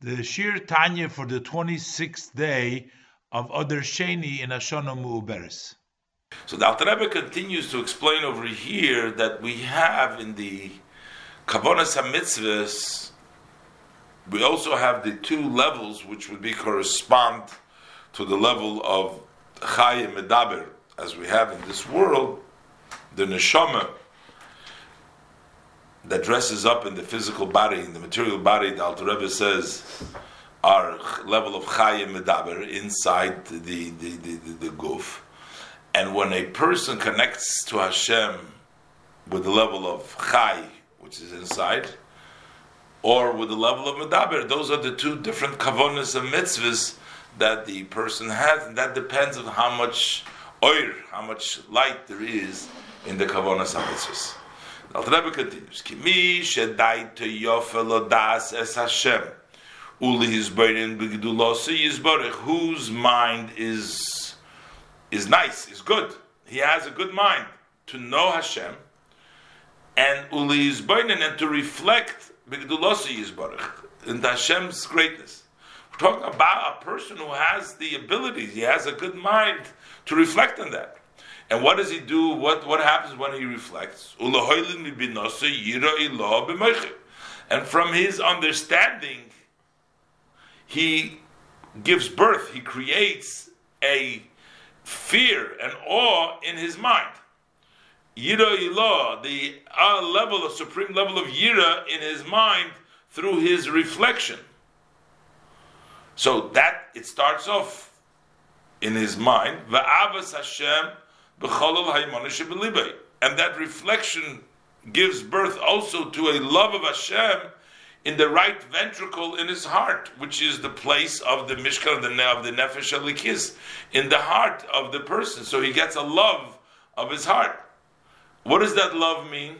the Shiur Tanya for the 26th day of Adar Sheni in Ashana Mu'uberes. So the Alter Rebbe continues to explain over here that we have in the Kavonas HaMitzvahs, we also have the two levels which would be correspond to the level of Chayim Medaber, as we have in this world, the Neshama, that dresses up in the physical body, in the material body, the Alter Rebbe says, our level of chayim medaber inside the the, the, the, the goof. And when a person connects to Hashem with the level of chay, which is inside, or with the level of medaber, those are the two different kavonas and mitzvahs that the person has, and that depends on how much oir, how much light there is in the kavonas and mitzvahs. The Rebbe continues, Kimi shedai to yofel das es Hashem, uli hizberin b'gdulose yizbarech, whose mind is is nice, is good. He has a good mind to know Hashem, and uli hizberin, and to reflect b'gdulose yizbarech, in Hashem's greatness. We're talking about a person who has the abilities, he has a good mind to reflect on that. And what does he do? What, what happens when he reflects? And from his understanding, he gives birth, he creates a fear and awe in his mind. Yira ilah, the uh, level, a supreme level of yira in his mind through his reflection. So that it starts off in his mind. Va'avas Hashem and that reflection gives birth also to a love of Hashem in the right ventricle in his heart, which is the place of the mishkan of the, of the nefesh alikis, in the heart of the person. So he gets a love of his heart. What does that love mean?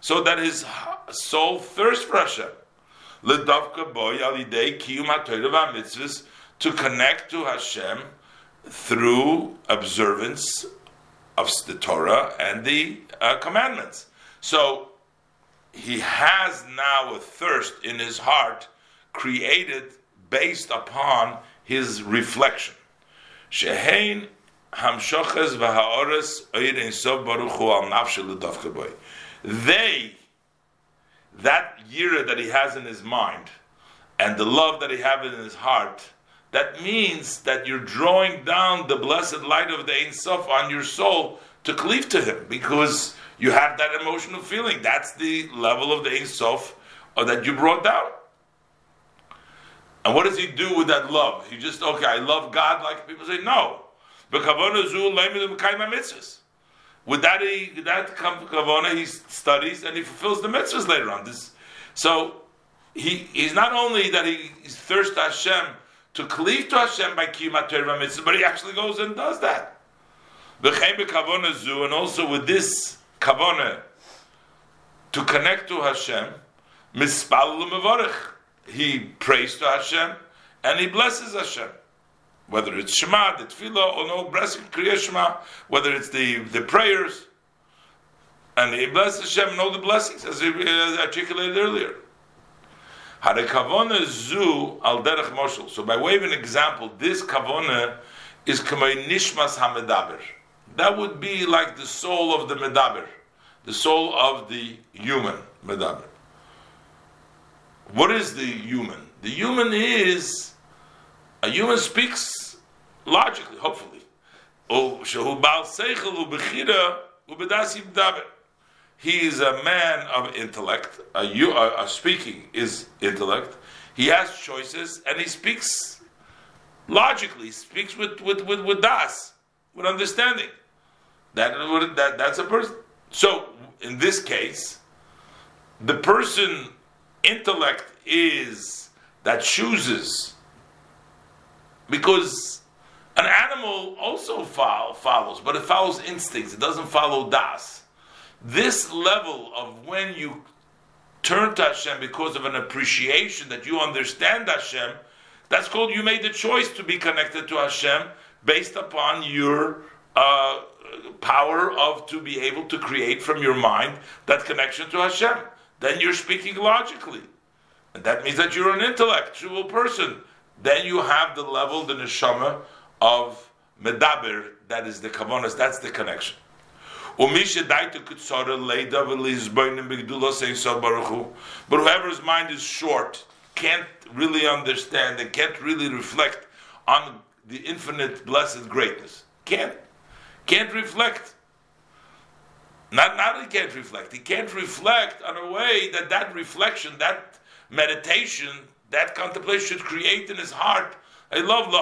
So that his soul thirsts for Hashem. To connect to Hashem through observance of the Torah and the uh, commandments. So he has now a thirst in his heart created based upon his reflection. Shehein hamshoches v'ha'ores sov They, that yira that he has in his mind, and the love that he has in his heart, that means that you're drawing down the blessed light of the Ein Sof on your soul to cleave to Him because you have that emotional feeling. That's the level of the Ein Sof uh, that you brought down. And what does he do with that love? He just, okay, I love God, like people say, no. With that, he, that kavana, he studies and he fulfills the mitzvahs later on. This, so he, he's not only that he, he's thirst Hashem to cleave to Hashem by Torah mitzvah, but he actually goes and does that. And also with this kavona to connect to Hashem, he prays to Hashem and he blesses Hashem. Whether it's Shema, the Tefillah, or no blessing, Kriya Shema, whether it's the, the prayers, and he blesses Hashem and all the blessings as he uh, articulated earlier. Zu al derech. So by way of an example, this kavona is kamei nishmas hamedaber. That would be like the soul of the medaber, the soul of the human medaber. What is the human? The human is a human speaks logically, hopefully. Oh, shehu bal seichel medaber he is a man of intellect. A, a, a speaking is intellect. He has choices, and he speaks logically. Speaks with with with, with das, with understanding. That, that that's a person. So in this case, the person intellect is that chooses because an animal also follow, follows, but it follows instincts. It doesn't follow das. This level of when you turn to Hashem because of an appreciation that you understand Hashem, that's called you made the choice to be connected to Hashem based upon your uh, power of to be able to create from your mind that connection to Hashem. Then you're speaking logically. and that means that you're an intellectual person. Then you have the level, the neshama of medaber. That is the kavanas. That's the connection. But whoever's mind is short, can't really understand and can't really reflect on the infinite blessed greatness. Can't. Can't reflect. Not, not he can't reflect. He can't reflect on a way that that reflection, that meditation, that contemplation should create in his heart I love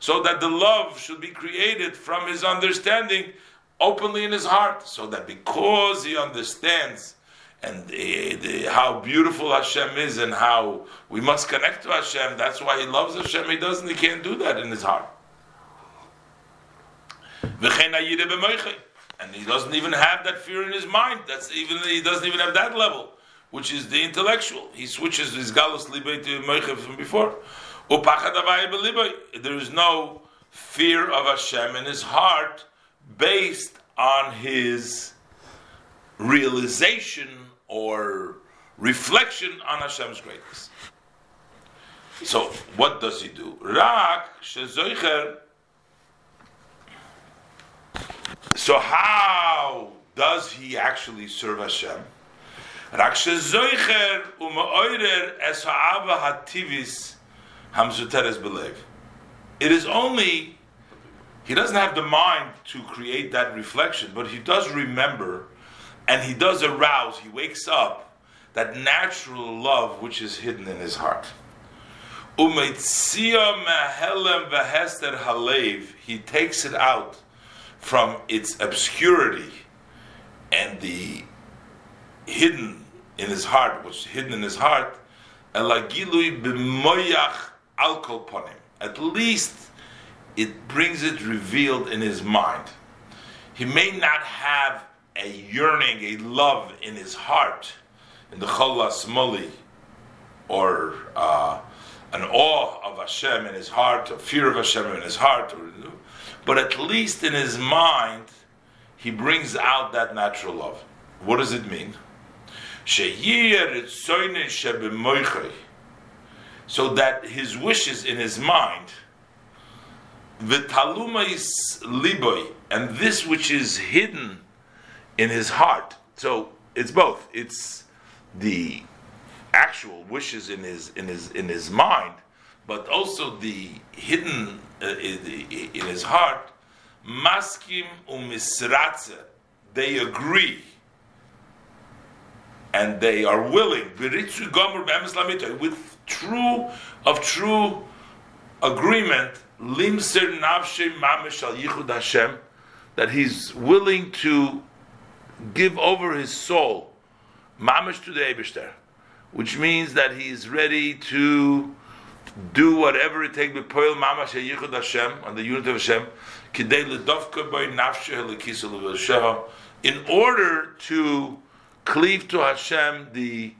so that the love should be created from his understanding openly in his heart, so that because he understands and the, the, how beautiful Hashem is and how we must connect to Hashem, that's why he loves Hashem. He doesn't, he can't do that in his heart. And he doesn't even have that fear in his mind. That's even he doesn't even have that level which is the intellectual. He switches his galus libay to moichev from before. There is no fear of Hashem in his heart based on his realization or reflection on Hashem's greatness. So, what does he do? Rak So, how does he actually serve Hashem? It is only he doesn't have the mind to create that reflection, but he does remember and he does arouse, he wakes up that natural love which is hidden in his heart. He takes it out from its obscurity and the hidden in his heart, what's hidden in his heart, elagilui b'moyach alkol ponim. At least it brings it revealed in his mind. He may not have a yearning, a love in his heart, in the cholas moli, or uh, an awe of Hashem in his heart, a fear of Hashem in his heart, or, but at least in his mind, he brings out that natural love. What does it mean? So that his wishes in his mind, v'talumais liboy, and this which is hidden in his heart. So it's both. It's the actual wishes in his in his in his mind, but also the hidden uh, in, in his heart. Maskim umisratze, they agree and they are willing with true of true agreement that he's willing to give over his soul mamish to the Eibishter, which means that he's ready to do whatever it takes with poil mamash yichud Hashem on the unit of Hashem in order to cleave to Hashem the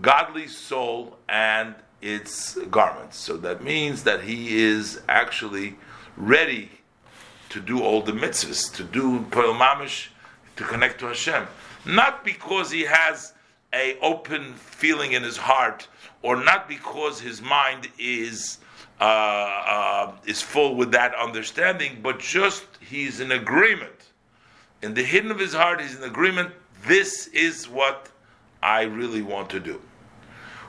godly soul and its garments. So that means that he is actually ready to do all the mitzvahs, to do poil mamash, to connect to Hashem. Not because he has a open feeling in his heart, or not because his mind is uh, uh, is full with that understanding, but just he's in agreement. In the hidden of his heart, he's in agreement this is what I really want to do.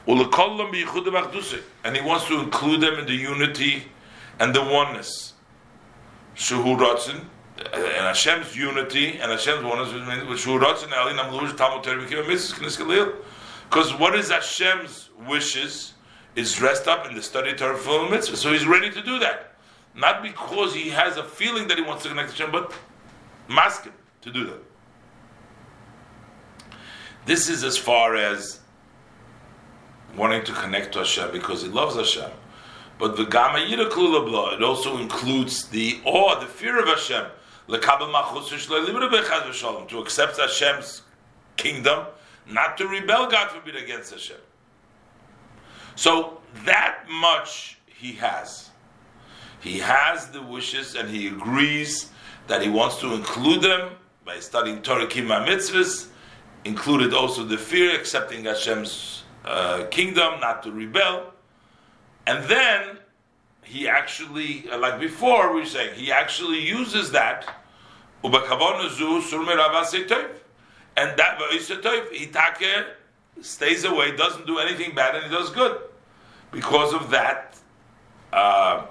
And he wants to include them in the unity and the oneness. Uh, and Hashem's unity and Hashem's oneness because what is Hashem's wishes is dressed up in the study Torah full mitzvah. So he's ready to do that. Not because he has a feeling that he wants to connect to Hashem, but maskim to do that. This is as far as wanting to connect to Hashem because he loves Hashem. But the Gama Yiraklulabla, it also includes the awe, the fear of Hashem. To accept Hashem's kingdom, not to rebel, God forbid, against Hashem. So that much he has. He has the wishes and he agrees that he wants to include them by studying Torah Kima Mitzvahs included also the fear, accepting Hashem's uh, kingdom, not to rebel. And then he actually, uh, like before, we saying, he actually uses that. And that he take stays away, doesn't do anything bad, and he does good. Because of that, uh,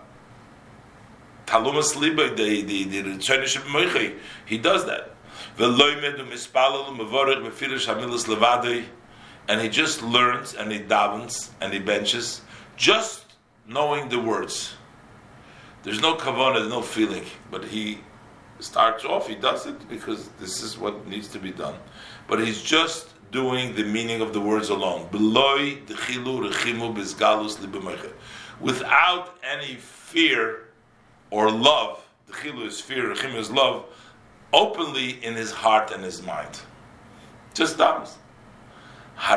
Liba, the the the he does that. And he just learns and he davens and he benches, just knowing the words. There's no kavana, there's no feeling, but he starts off, he does it because this is what needs to be done. But he's just doing the meaning of the words alone. Without any fear or love, the chilu is fear, rechimu is love, openly in his heart and his mind. Just does. So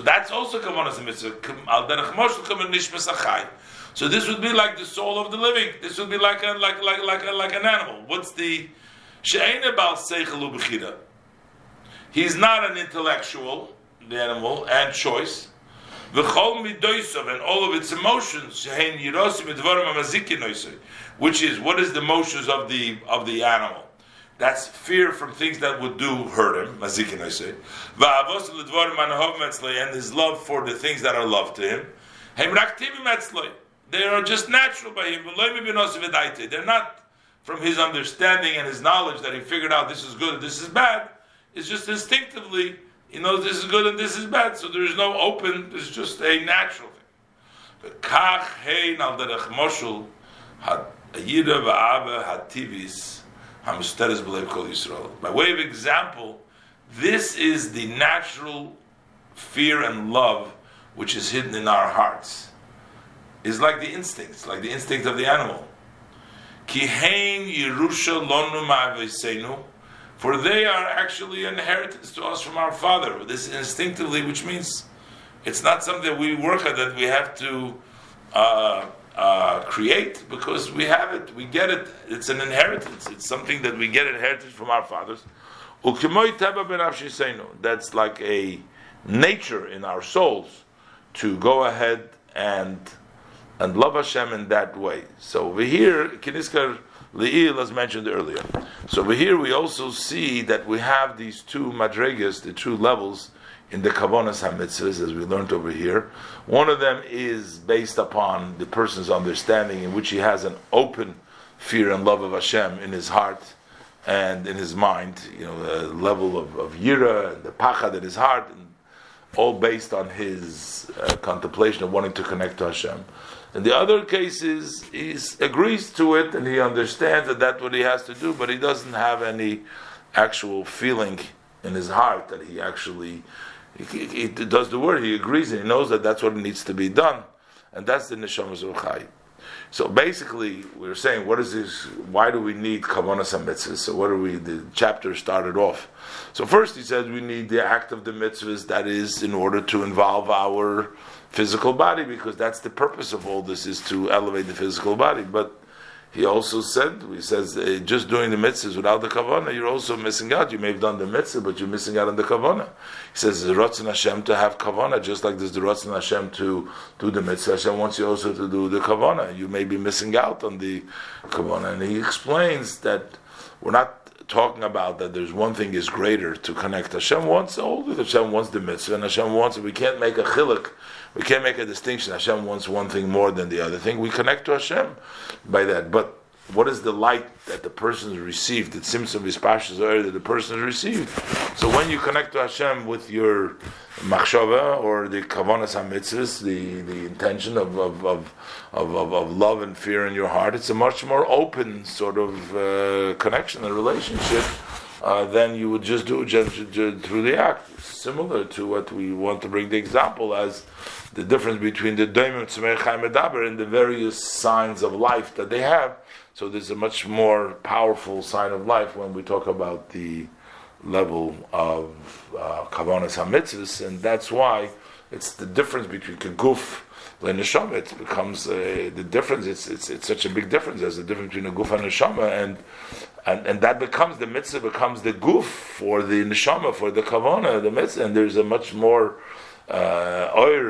that's also kavanas mitzvah. So this would be like the soul of the living. This would be like a, like like like like an animal. What's the She'in about Seichelubachida? He's not an intellectual, the animal, and choice. V'chol midoisav and all of its emotions, which is what is the motions of the of the animal. That's fear from things that would do hurt him, mazikin. And his love for the things that are loved to him. They are just natural by him. They're not from his understanding and his knowledge that he figured out this is good this is bad. It's just instinctively he knows this is good and this is bad. So there is no open. It's just a natural thing. By way of example, this is the natural fear and love which is hidden in our hearts. Is like the instincts, like the instinct of the animal. For they are actually inheritance to us from our Father. This instinctively, which means it's not something that we work at that we have to uh, uh, create because we have it, we get it. It's an inheritance. It's something that we get inherited from our fathers. That's like a nature in our souls to go ahead and and love Hashem in that way. So over here, Kiniskar Le'il, as mentioned earlier. So over here we also see that we have these two madrigas, the two levels in the Kavonas HaMitzvahs, as we learned over here. One of them is based upon the person's understanding, in which he has an open fear and love of Hashem in his heart and in his mind, you know, the level of, of yira and the pachad in his heart, all based on his uh, contemplation of wanting to connect to Hashem. In the other cases, he agrees to it and he understands that that's what he has to do, but he doesn't have any actual feeling in his heart that he actually he, he, does the word. He agrees and he knows that that's what needs to be done, and that's the neshama zuchai. So basically, we are saying, what is this? Why do we need kavanas mitzvahs? So what are we? The chapter started off. So first, he says we need the act of the mitzvahs. That is in order to involve our physical body because that's the purpose of all this is to elevate the physical body. But he also said, he says, uh, just doing the mitzvahs without the kavana, you're also missing out. You may have done the mitzvah, but you're missing out on the kavana. He says, the Ratzon Hashem to have kavana, just like there's the Ratzon Hashem to do the mitzvah. Hashem wants you also to do the kavana. You may be missing out on the kavana. And he explains that we're not talking about that there's one thing is greater to connect. Hashem wants all Hashem wants the mitzvah, and Hashem wants it. We can't make a chilik we can't make a distinction. Hashem wants one thing more than the other thing. We connect to Hashem by that. But what is the light that the person received? The simsim vispashas or that the person has received. So when you connect to Hashem with your machshava or the kavanas hamitzvahs, the, the intention of of, of, of, of, love and fear in your heart, it's a much more open sort of uh, connection and relationship uh, than you would just do just, through the act. Similar to what we want to bring the example as the difference between the Daimim Tzemei Chaim and the various signs of life that they have. So there's a much more powerful sign of life when we talk about the level of uh, Kavanas HaMitzvahs, and that's why it's the difference between keguf and neshama. It becomes uh, the difference. It's, it's it's such a big difference. There's a difference between a guf and neshama, and and and that becomes the mitzvah becomes the guf for the neshama for the kavana the mitzvah, and there's a much more uh, oil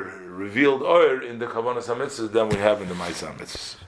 revealed oil in the kavana mitzvah than we have in the ma'isa mitzvah.